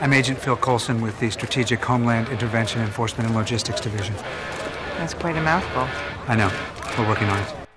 I'm Agent Phil Coulson with the Strategic Homeland Intervention Enforcement and Logistics Division. That's quite a mouthful. I know. We're working on it.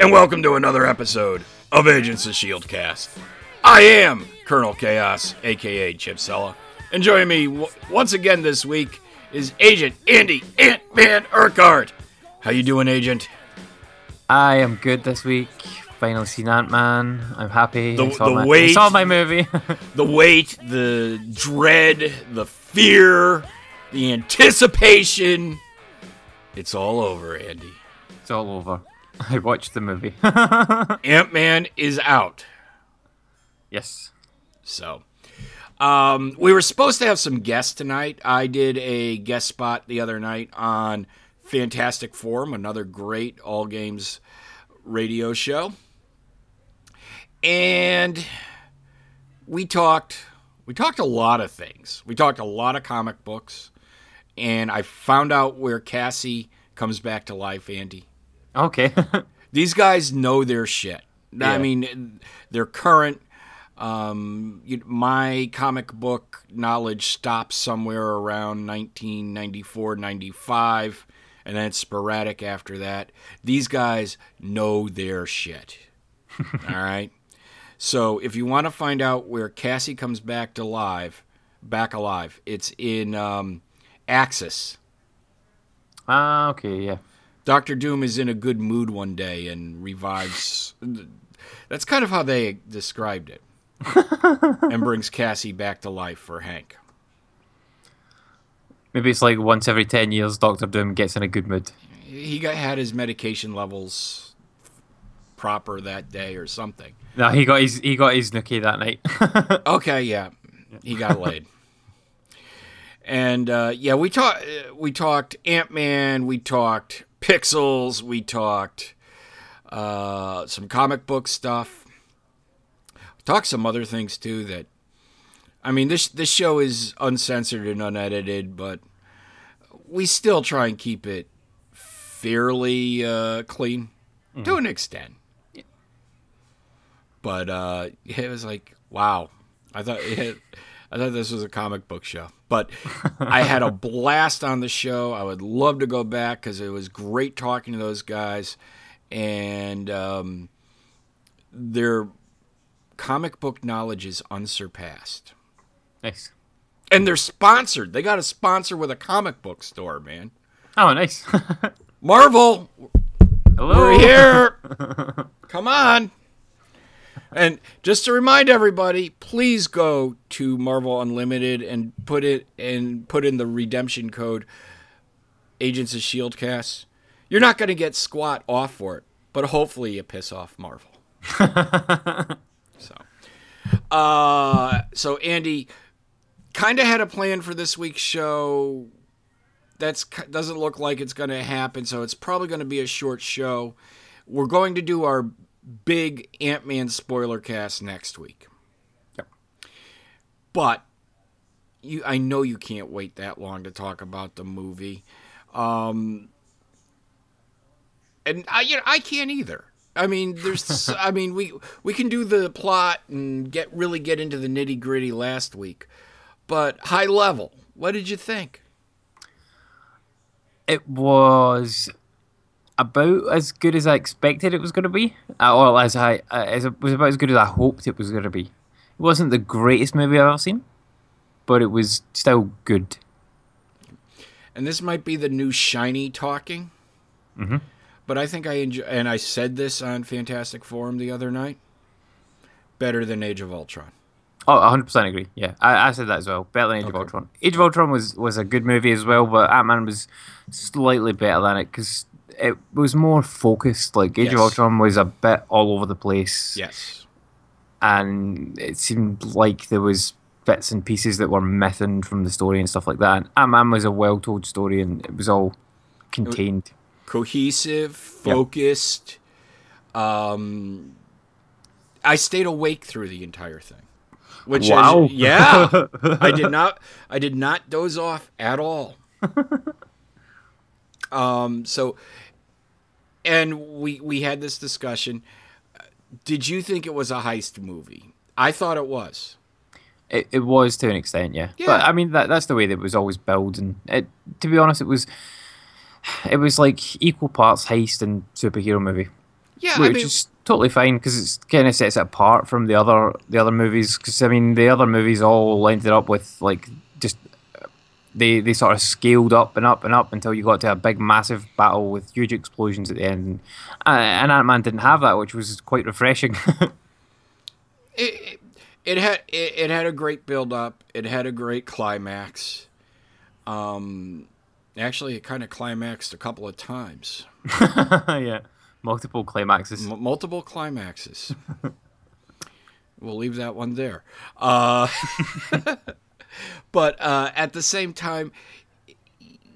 And welcome to another episode of Agents of S.H.I.E.L.D. Cast. I am Colonel Chaos, aka Chipsella, and joining me w- once again this week is Agent Andy Ant Man Urquhart. How you doing, Agent? I am good this week. Finally seen Ant Man. I'm happy. The- I saw the my, I saw my movie. The wait, the dread, the fear, the anticipation. It's all over, Andy. it's all over. I watched the movie. Ant Man is out. yes. So, um, we were supposed to have some guests tonight. I did a guest spot the other night on Fantastic Forum, another great all games radio show. And we talked we talked a lot of things. We talked a lot of comic books and I found out where Cassie comes back to life, Andy. Okay. These guys know their shit. I mean, they're current. Um, you, my comic book knowledge stops somewhere around 1994, 95, and then it's sporadic after that. These guys know their shit. All right. So if you want to find out where Cassie comes back to live, back alive, it's in um, Axis. Ah, okay, yeah. Doctor Doom is in a good mood one day and revives. That's kind of how they described it. and brings Cassie back to life for Hank. Maybe it's like once every 10 years Doctor Doom gets in a good mood. He got had his medication levels proper that day or something. No, he got his he got his nookie that night. Okay, yeah, he got laid. And uh, yeah, we talked. We talked Ant Man. We talked Pixels. We talked uh, some comic book stuff. We talked some other things too. That I mean, this this show is uncensored and unedited, but we still try and keep it fairly uh, clean to an extent. But uh, it was like, wow. I thought it, I thought this was a comic book show. But I had a blast on the show. I would love to go back because it was great talking to those guys, and um, their comic book knowledge is unsurpassed. nice. And they're sponsored. They got a sponsor with a comic book store, man. Oh, nice. Marvel, Hello. We're here. Come on. And just to remind everybody, please go to Marvel Unlimited and put it and put in the redemption code Agents of Shield cast. You're not going to get squat off for it, but hopefully you piss off Marvel. so, uh, so Andy kind of had a plan for this week's show that's doesn't look like it's going to happen, so it's probably going to be a short show. We're going to do our big Ant Man spoiler cast next week. Yep. But you, I know you can't wait that long to talk about the movie, um, and I, you know, I can't either. I mean, there's, I mean, we we can do the plot and get really get into the nitty gritty last week, but high level, what did you think? It was about as good as I expected it was going to be, uh, or as I uh, as it was about as good as I hoped it was going to be. It wasn't the greatest movie I've ever seen, but it was still good. and this might be the new shiny talking. Mhm. But I think I enjoy, and I said this on Fantastic Forum the other night. Better than Age of Ultron. Oh, 100% agree. Yeah, I, I said that as well. Better than Age of Ultron. Age of Ultron was, was a good movie as well, but Ant Man was slightly better than it because it was more focused. Like Age Yes. of Ultron was a bit all over the place. Yes. and it seemed like there was bits and pieces that were missing from the story and stuff like that. And Ant Man was a well told story, and it was all contained. Cohesive, focused. Um, I stayed awake through the entire thing. Which Wow. is yeah. I did not I did not doze off at all. um so and we we had this discussion. Did you think it was a heist movie? I thought it was. It, it was to an extent, yeah. Yeah. But I mean, that that's the way that it was always built, and it, to be honest, it was it was like equal parts heist and superhero movie, Yeah, I which mean is totally fine because it kind of sets it apart from the other the other movies. Because I mean, the other movies all ended up with like they they sort of scaled up and up and up until you got to a big massive battle with huge explosions at the end. And, and Ant Man didn't have that, which was quite refreshing. it, it, it had it, it had a great build up. It had a great climax. Um, actually, it kind of climaxed a couple of times, yeah, multiple climaxes. M- multiple climaxes. we'll leave that one there. Uh, but uh, at the same time,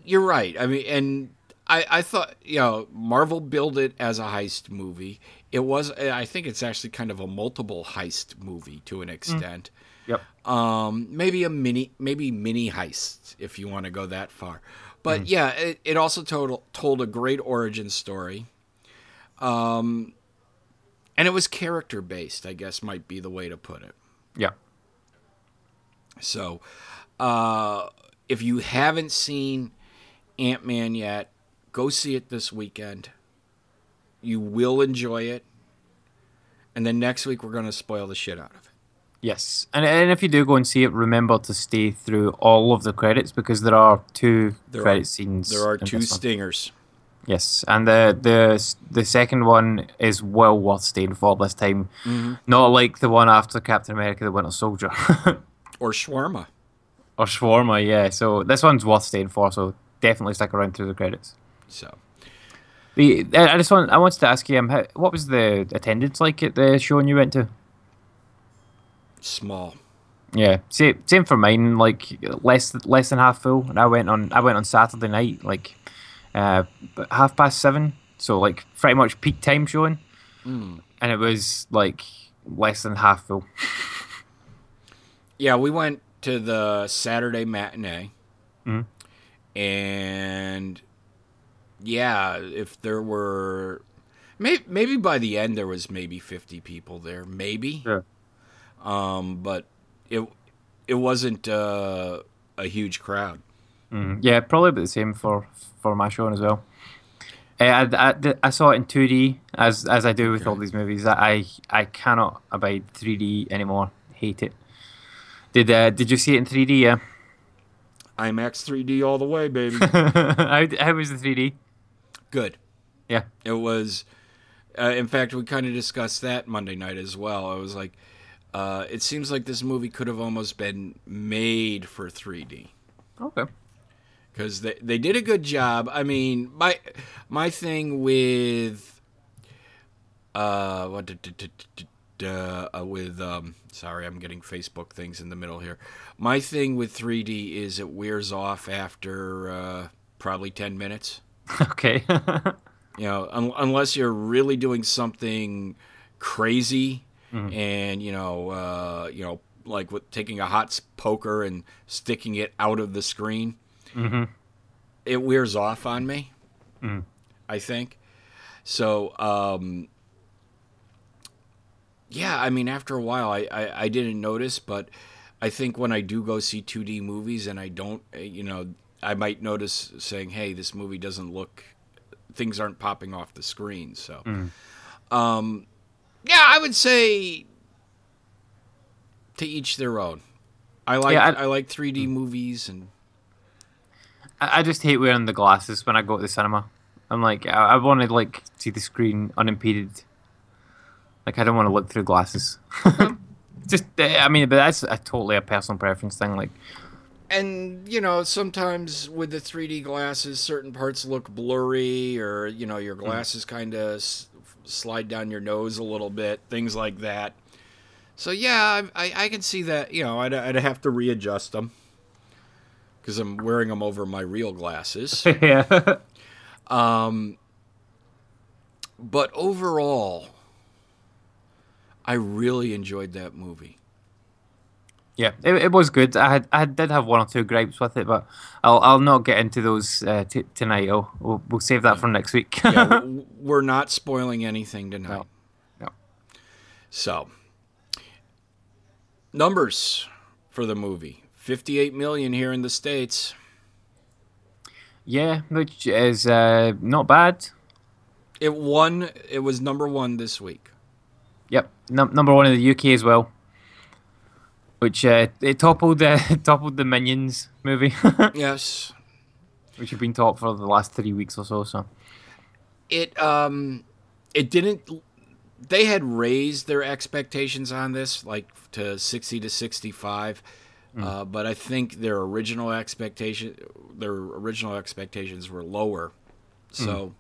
you're right. I mean, and I, I thought you know Marvel billed it as a heist movie. It was. I think it's actually kind of a multiple heist movie to an extent. Yep. Um, maybe a mini, maybe mini heist if you want to go that far. But yeah, it, it also told told a great origin story. Um, and it was character based. I guess might be the way to put it. Yeah. So, uh, if you haven't seen Ant Man yet, go see it this weekend. You will enjoy it. And then next week, we're going to spoil the shit out of it. Yes, and and if you do go and see it, remember to stay through all of the credits because there are two There credit are- scenes. There are two stingers. Yes, and the the the second one is well worth staying for this time. Mm-hmm. Not like the one after Captain America: The Winter Soldier Or shawarma. or Shawarma. Yeah, so this one's worth staying for. So definitely stick around through the credits. So, The I just want I wanted to ask you, um, how, what was the attendance like at the show you went to? small. Yeah, same same for mine. Like less less than half full. And I went on I went on Saturday night, like uh, half past seven. So like pretty much peak time showing, and it was like less than half full. Yeah, we went to the Saturday matinee. Mhm. And yeah, if there were maybe, maybe by the end there was maybe 50 people there, maybe. Um, but it it wasn't uh, a huge crowd. Mm, yeah, probably about the same for for my showing as well. Uh, I, I, I saw it in 2D as as I do with all these movies. I I cannot abide 3D anymore. Hate it. Did uh, did you see it in 3D? Yeah. IMAX 3D all the way, baby. how, how was the 3D? Good. Yeah. It was. Uh, in fact, we kind of discussed that Monday night as well. I was like, uh, it seems like this movie could have almost been made for 3D Okay. because they they did a good job. I mean, my my thing with uh what did, did, did, did, uh, uh, with um sorry I'm getting Facebook things in the middle here. My thing with 3D is it wears off after uh, probably 10 minutes. Okay. You know, un- unless you're really doing something crazy, and you know, uh, you know, like with taking a hot poker and sticking it out of the screen, Mhm. it wears off on me. I think. So, um, yeah, I mean, after a while, I, I, I didn't notice, but I think when I do go see 2D movies and I don't, uh, you know, I might notice saying, hey, this movie doesn't look, things aren't popping off the screen. So, um, yeah, I would say to each their own. I like Yeah, I, I- like 3D movies and I, I just hate wearing the glasses when I go to the cinema. I'm like, I, I want to like see the screen unimpeded. Like, I don't want to look through glasses. just, uh, I mean, but that's a totally a personal preference thing. Like, and you know sometimes with the 3D glasses certain parts look blurry or you know Hmm. your glasses kind of s- slide down your nose a little bit things like that so yeah I, I, I can see that you know I'd, I'd have to readjust them because I'm wearing them over my real glasses yeah, Um. but overall I really enjoyed that movie yeah, it, it was good. I had, I did have one or two gripes with it, but I'll, I'll not get into those uh, t- tonight. I'll, we'll, we'll save that for next week. yeah, we're not spoiling anything tonight. No. No. So, numbers for the movie 58 million here in the States. yeah, which is uh, not bad. It won, it was number one this week. Yep, num- number one in the UK as well. Which uh, it toppled uh, toppled the Minions movie, Yes. which have been top for the last three weeks or so. So It, um, it didn't, they had raised their expectations on this, like to 60 to 65. Uh, but I think their original expectation, their original expectations were lower. So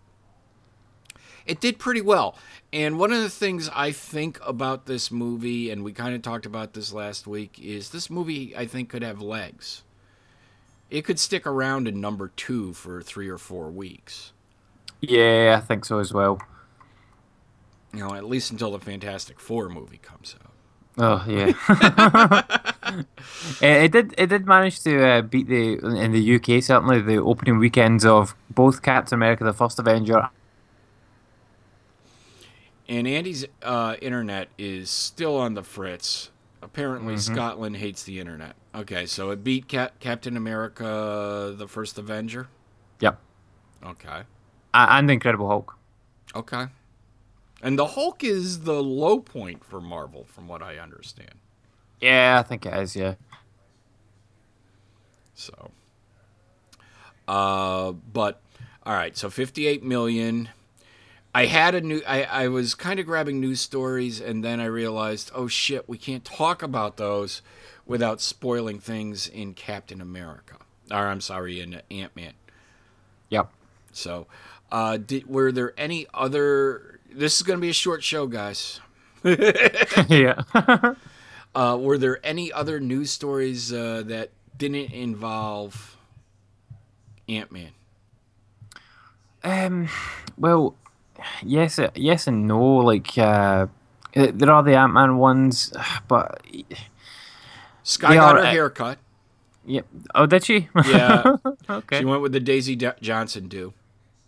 it did pretty well. And one of the things I think about this movie, and we kind of talked about this last week, is this movie I think could have legs. It could stick around in number two for three or four weeks. yeah, I think so as well. You know, at least until the Fantastic Four movie comes out. Oh yeah, it, it did it did manage to uh, beat the in the UK certainly the opening weekends of both Captain America: The First Avenger. And Andy's uh, internet is still on the fritz. Apparently, Scotland hates the internet. Okay, so it beat Cap- Captain America: The First Avenger. Yep, Okay. A- and the Incredible Hulk. Okay. And the Hulk is the low point for Marvel, from what I understand. Yeah, I think it is. Yeah, So, uh, but all right. So 58 million. I had a new. I I was kind of grabbing news stories, and then I realized, oh shit, we can't talk about those without spoiling things in Captain America. Or I'm sorry, in Ant Man. yep. So, uh, did were there any other? This is going to be a short show, guys. yeah. Uh, were there any other news stories uh, that didn't involve Ant Man? Um, well, yes, uh, yes and no. Like, uh, there are the Ant Man ones, but Skye got are, her uh, haircut. yeah. Oh, did she? Yeah, okay. she went with the Daisy D- Johnson do.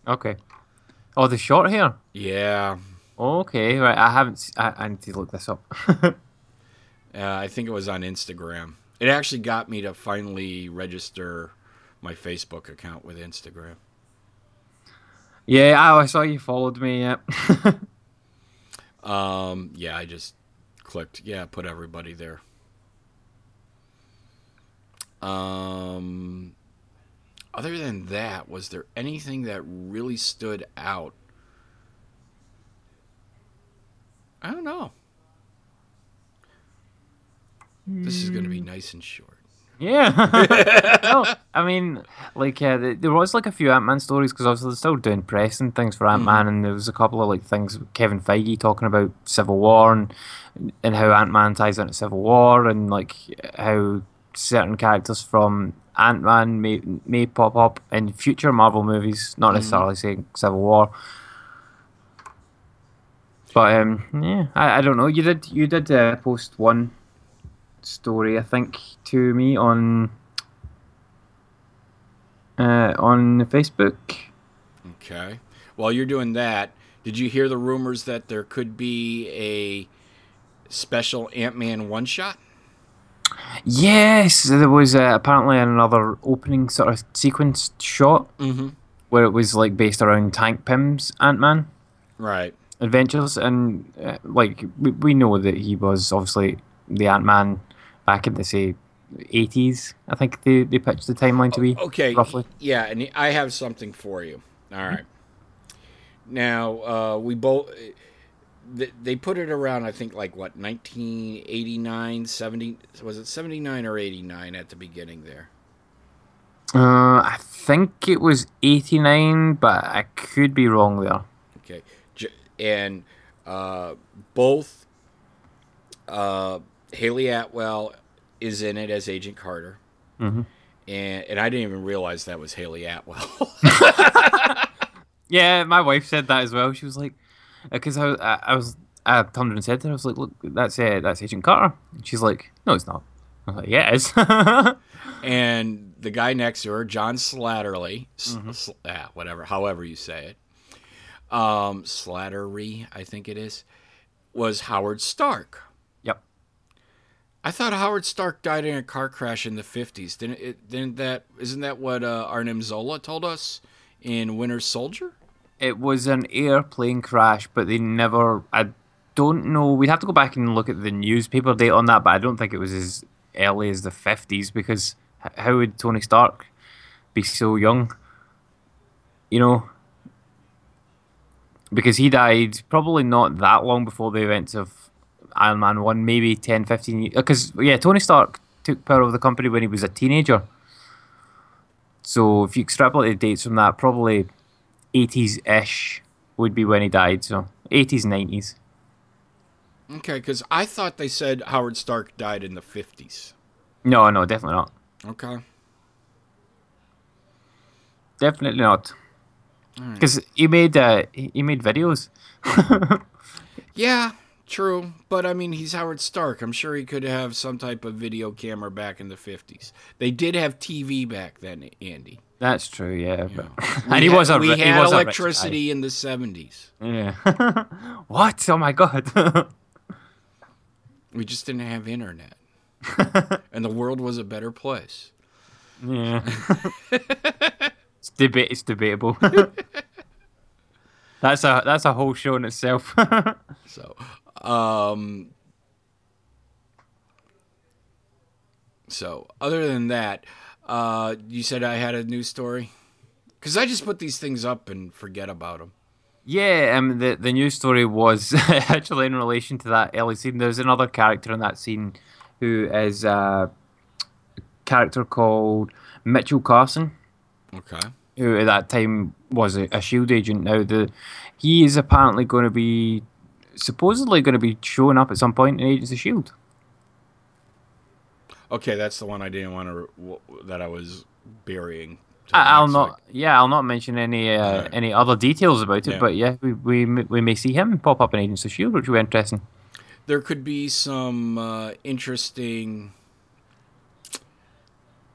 Okay. Oh, the short hair. Yeah, Okay, right. I haven't. I need to look this up. uh, I think it was on Instagram. It actually got me to finally register my Facebook account with Instagram. Yeah, I, I saw you followed me. Yep. Um, yeah, I just clicked. Yeah, put everybody there. Um, other than that, was there anything that really stood out? I don't know. This is going to be nice and short. Yeah. no, I mean, like, uh, there was like a few Ant Man stories because obviously they're still doing press and things for Ant Man, and there was a couple of like things Kevin Feige talking about Civil War and and how Ant Man ties into Civil War, and like how certain characters from Ant Man may may pop up in future Marvel movies, not necessarily saying Civil War. But um, yeah, I, I don't know. You did you did uh, post one story, I think, to me on uh, on Facebook. Okay. While you're doing that, did you hear the rumors that there could be a special Ant Man one shot? Yes, there was uh, apparently another opening sort of sequence shot Mm-hmm. where it was like based around Hank Pym's Ant Man Right. adventures, and uh, like we, we know that he was obviously the Ant Man back in the say eighties. I think they, they pitched the timeline to be Okay. roughly. Yeah, and I have something for you. All right. Now uh, we both. They, put it around. I think like what 1989, 70. Was it 79 or 89 at the beginning there? Uh, I think it was eighty nine, but I could be wrong there. Okay. And uh, both uh, Hayley Atwell is in it as Agent Carter. Mhm. And, and I didn't even realize that was Hayley Atwell. Yeah, my wife said that as well. She was like, because I, was- I, I was, I turned and said to her, I was like, look, that's uh, that's Agent Carter. And she's like, no, it's not. I was like, yeah, it is. and the guy next to her, John Slattery, s- sl- ah, whatever, however you say it, um, Slattery, I think it is, was Howard Stark. I thought Howard Stark died in a car crash in the fifties. Didn't it? Didn't that? Isn't that what uh, Arnim Zola told us in Winter Soldier? It was an airplane crash, but they never. I don't know. We'd have to go back and look at the newspaper date on that, but I don't think it was as early as the fifties because how would Tony Stark be so young? You know, because he died probably not that long before the events of Iron Man One, maybe 10, 15 years. Because yeah, Tony Stark took power of the company when he was a teenager. So if you extrapolate the dates from that, probably 80s ish would be when he died. So 80s, 90s. Okay, because I thought they said Howard Stark died in the fifties. No, no, definitely not. Okay. Definitely not. Because he made uh, he made videos. Yeah, true. But I mean, he's Howard Stark. I'm sure he could have some type of video camera back in the 50s. They did have TV back then, Andy. That's true, yeah. But, and he had- was a we ri- he had was electricity in the 70s. Yeah. what? Oh my god. We just didn't have internet. and the world was a better place. yeah. it's debate. It's debatable. that's a that's a whole show in itself. So, um, so other than that, uh, you said I had a news story because I just put these things up and forget about them. Yeah, um, the the news story was actually in relation to that early scene. There's another character in that scene who is uh, a character called Mitchell Carson, Okay. who at that time was a, a Shield agent. Now the he is apparently going to be supposedly going to be showing up at some point in Agents of Shield. Okay, that's the one I didn't want to that I was burying. I, I'll not. Yeah, I'll not mention any uh, any other details about it. Yeah. But yeah, we, we we may see him pop up in Agents of Shield, which would be interesting. There could be some uh, interesting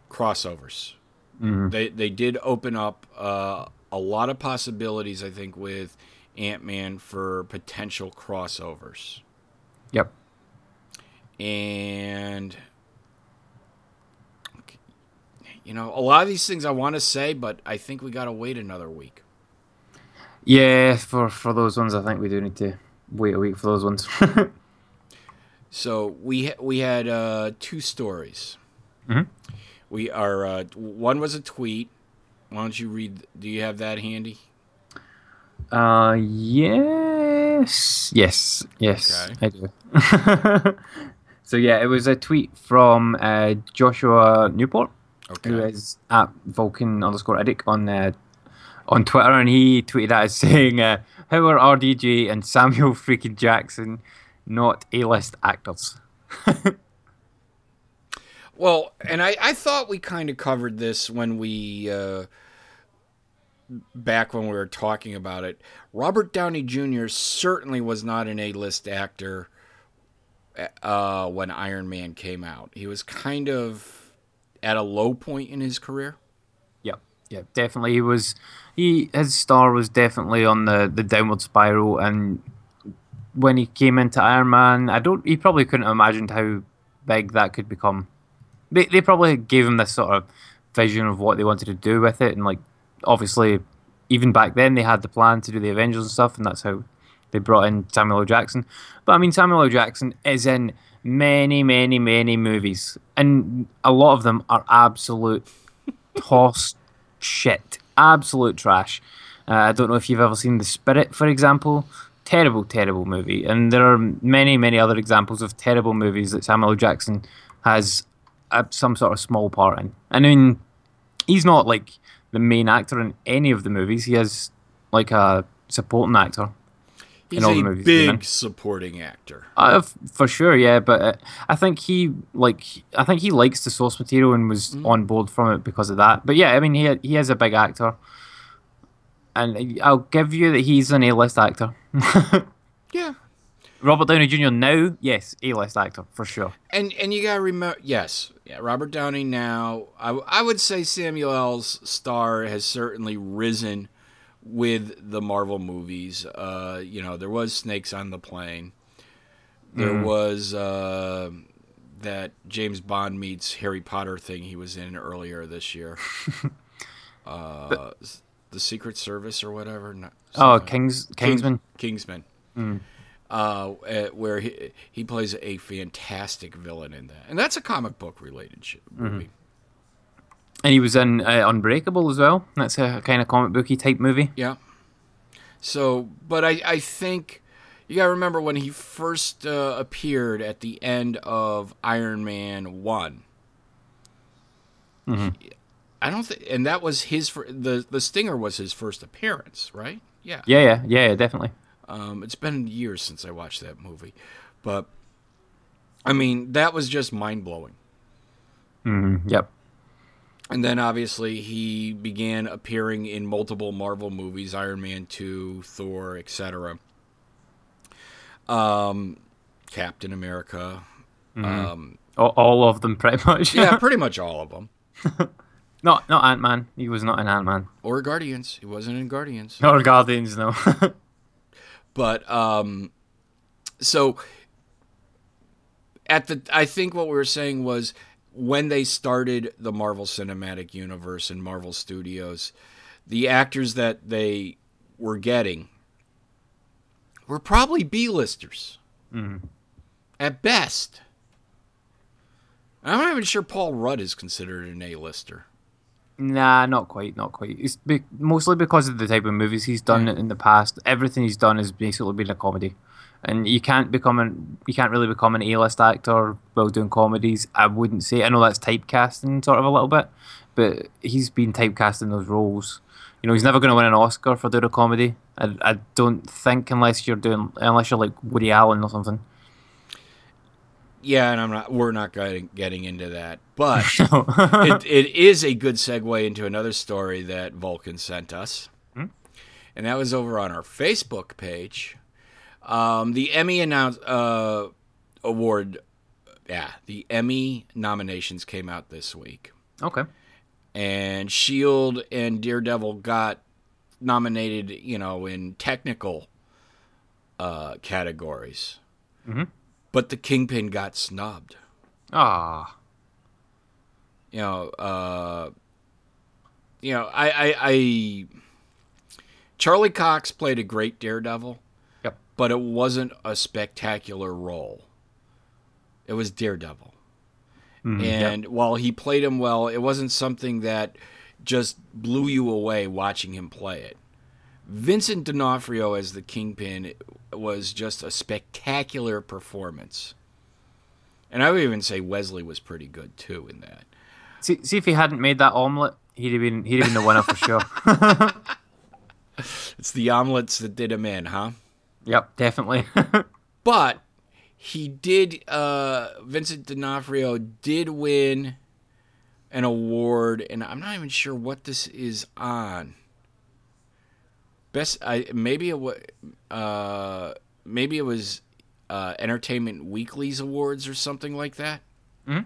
crossovers. They they did open up uh, a lot of possibilities, I think, with Ant Man for potential crossovers. Yep. and you know a lot of these things i want to say but i think we gotta wait another week Yeah, for for those ones, I think we do need to wait a week for those ones. so we we had uh, two stories Mhm. we are uh, one was a tweet why don't you read do you have that handy uh, yes, yes, yes, Okay. I do. so yeah, it was a tweet from uh, Joshua Newport, who okay is at Vulcan underscore Edic on uh, on Twitter, and he tweeted at us saying, uh, "How are RDJ and Samuel freaking Jackson not A-list actors?" well and i i thought we kind of covered this when we uh back when we were talking about it robert downey jr certainly was not an a-list actor uh, when Iron Man came out. He was kind of at a low point in his career. Yep, yeah, definitely. He was he his star was definitely on the the downward spiral, and when he came into Iron Man, I don't. He probably couldn't have imagined how big that could become. They they probably gave him this sort of vision of what they wanted to do with it, and like obviously, even back then they had the plan to do the Avengers and stuff, and that's how they brought in Samuel L. Jackson. But I mean, Samuel L. Jackson is in many, many, many movies, and a lot of them are absolute toss shit, absolute trash. Uh, I don't know if you've ever seen The Spirit, for example. Terrible, terrible movie, and there are many, many other examples of terrible movies that Samuel L. Jackson has uh, some sort of small part in. I mean, he's not like the main actor in any of the movies. He is like a supporting actor. He's all the a movies been in. big supporting actor. Uh, for sure, yeah, but uh, I think he like I think he likes the source material and was on board from it because of that. But yeah, I mean he he is a big actor, and I'll give you that he's an A-list actor. Yeah. Robert Downey Jr. now, yes, A-list actor for sure. And and you gotta remember, yes, yeah, Robert Downey. Now, I, I would say Samuel L's star has certainly risen with the Marvel movies. Uh, you know, there was Snakes on the Plane. There was uh, that James Bond meets Harry Potter thing he was in earlier this year. uh, the Secret Service or whatever. Oh, Kings King- Kingsman. Kingsman. Uh, uh, where he he plays a fantastic villain in that, and that's a comic book related movie. And he was in uh, Unbreakable as well. That's a kind of comic booky type movie. Yeah. So, but I I think you gotta remember when he first uh, appeared at the end of Iron Man one. He- I don't think, and that was his the the Stinger was his first appearance, right? Yeah. Yeah, yeah, yeah, definitely. Um, it's been years since I watched that movie, but I mean that was just mind blowing. Mm, yep. And then obviously he began appearing in multiple Marvel movies, Iron Man 2, Thor, etc. Um, Captain America. Um, All, all of them, pretty much. yeah, pretty much all of them. not not Ant Man. He was not in Ant Man. Or Guardians. He wasn't in Guardians. Or Guardians, no. But um, so at the, I think what we were saying was when they started the Marvel Cinematic Universe and Marvel Studios, the actors that they were getting were probably B-listers at best. I'm not even sure Paul Rudd is considered an A-lister. Nah, not quite, not quite. It's be- mostly because of the type of movies he's done in the past. Everything he's done has basically been a comedy, and you can't become an you can't really become an A-list actor while doing comedies. I wouldn't say. I know that's typecasting sort of a little bit, but he's been typecast in those roles. You know, he's never going to win an Oscar for doing a comedy. I, I don't think unless you're doing unless you're like Woody Allen or something. Yeah, and I'm not. We're not getting getting into that, but it, it is a good segue into another story that Vulcan sent us, and that was over on our Facebook page. Um, the Emmy announced uh, award, yeah, the Emmy nominations came out this week, Okay. and Shield and Daredevil got nominated, you know, in technical uh, categories, but the Kingpin got snubbed. Ah. you know, uh, you know, I, I, I, Charlie Cox played a great Daredevil, Yep. but it wasn't a spectacular role. It was Daredevil, and while he played him well, it wasn't something that just blew you away watching him play it. Vincent D'Onofrio as the Kingpin was just a spectacular performance. And I would even say Wesley was pretty good too in that. See, see if he hadn't made that omelet, he'd have been he'd have been the winner for sure. It's the omelets that did him in, huh? yep, definitely. But he did. Uh, Vincent D'Onofrio did win an award, and I'm not even sure what this is on. Best, I maybe it was, uh, maybe it was uh, Entertainment Weekly's awards or something like that. Mhm.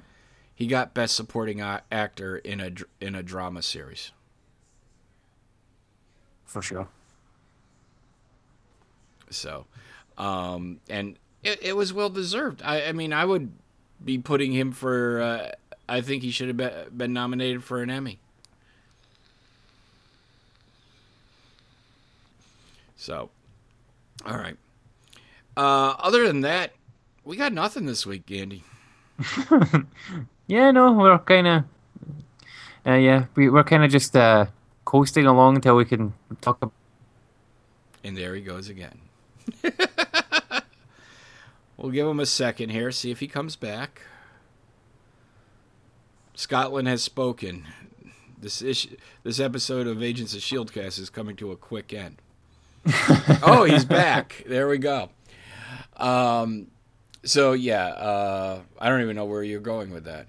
He got Best Supporting Actor in a in a drama series. for sure. So, um, and it, it was well deserved. I, I mean, I would be putting him for. Uh, I think he should have been, been nominated for an Emmy. So, all right. Uh, other than that, We got nothing this week, Andy. Yeah, no, we're kind of, uh, yeah, we, we're kind of just uh, coasting along until we can talk about. And there he goes again. we'll give him a second here, see if he comes back. Scotland has spoken. This issue, this episode of Agents of Shieldcast is coming to a quick end. oh, he's back. There we go. Um, so yeah, uh, I don't even know where you're going with that.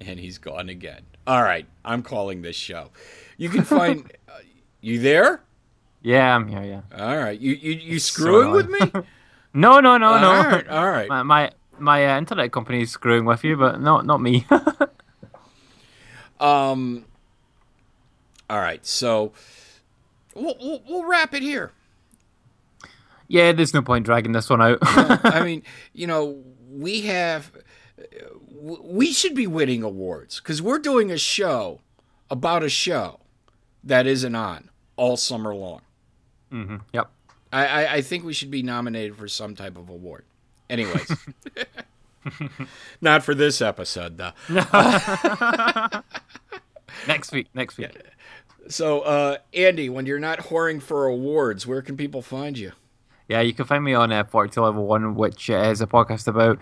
And he's gone again. All right, I'm calling this show. You can find. uh, you there? Yeah, I'm here. Yeah. All right. You you you screwing with me? No, no, no, no. All right. All right. My my, my uh, internet company is screwing with you, but not not me. Um. All right. So we'll we'll, we'll wrap it here. yeah, there's no point dragging this one out. I mean, you know, we have we should be winning awards because we're doing a show about a show that isn't on all summer long. Mm-hmm. Yep. I, I, I think we should be nominated for some type of award. Anyways, not for this episode though. Next week. Next week. So, uh, Andy, when you're not whoring for awards, where can people find you? Yeah, you can find me on uh, 42 Level 1, which uh, is a podcast about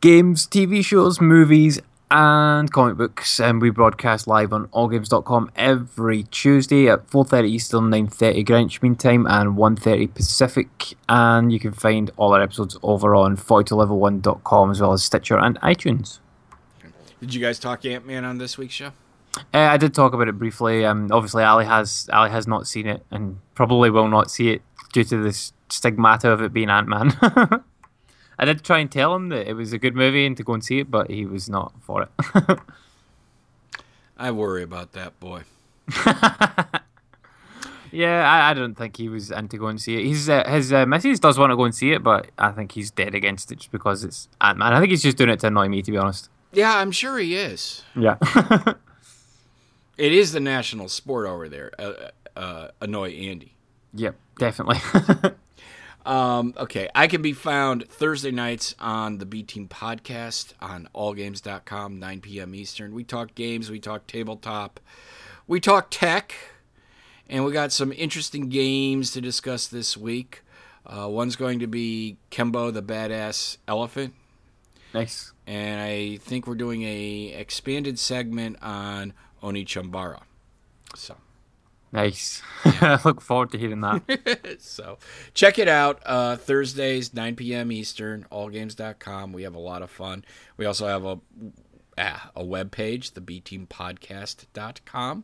games, TV shows, movies, and comic books. And we broadcast live on allgames.com every Tuesday at 4.30 Eastern, 9.30 Greenwich Mean Time, and 1.30 Pacific. And you can find all our episodes over on 42level1.com as well as Stitcher and iTunes. Did you guys talk Ant Man on this week's show? Uh, I did talk about it briefly. Um, obviously, Ali has Ali has not seen it and probably will not see it due to this stigmata of it being Ant Man. I did try and tell him that it was a good movie and to go and see it, but he was not for it. I worry about that boy. yeah, I, I don't think he was into going to see it. He's uh, his uh, missus does want to go and see it, but I think he's dead against it just because it's Ant Man. I think he's just doing it to annoy me, to be honest. Yeah, I'm sure he is. Yeah. It is the national sport over there. Uh, uh, annoy Andy. yep, definitely. Um, okay, I can be found Thursday nights on the B Team podcast on allgames.com, 9 p.m. Eastern. We talk games, we talk tabletop, we talk tech, and we got some interesting games to discuss this week. Uh, one's going to be Tembo the Badass Elephant, nice. and I think we're doing a expanded segment on Onechanbara. So. Nice. I look forward to hearing that. so check it out uh, thursdays 9 p.m eastern allgames.com we have a lot of fun we also have a ah, a web page the bteampodcast.com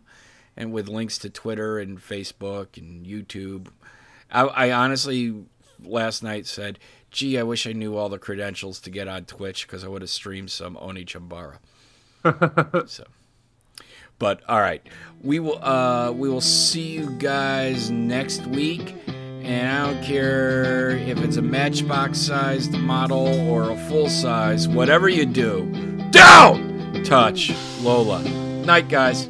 and with links to twitter and facebook and youtube I, I honestly last night said gee i wish i knew all the credentials to get on twitch because i would have streamed some Onechanbara so but all right, we will uh, we will see you guys next week. And I don't care if it's a matchbox sized model or a full size, whatever you do, don't touch Lola. Night, guys.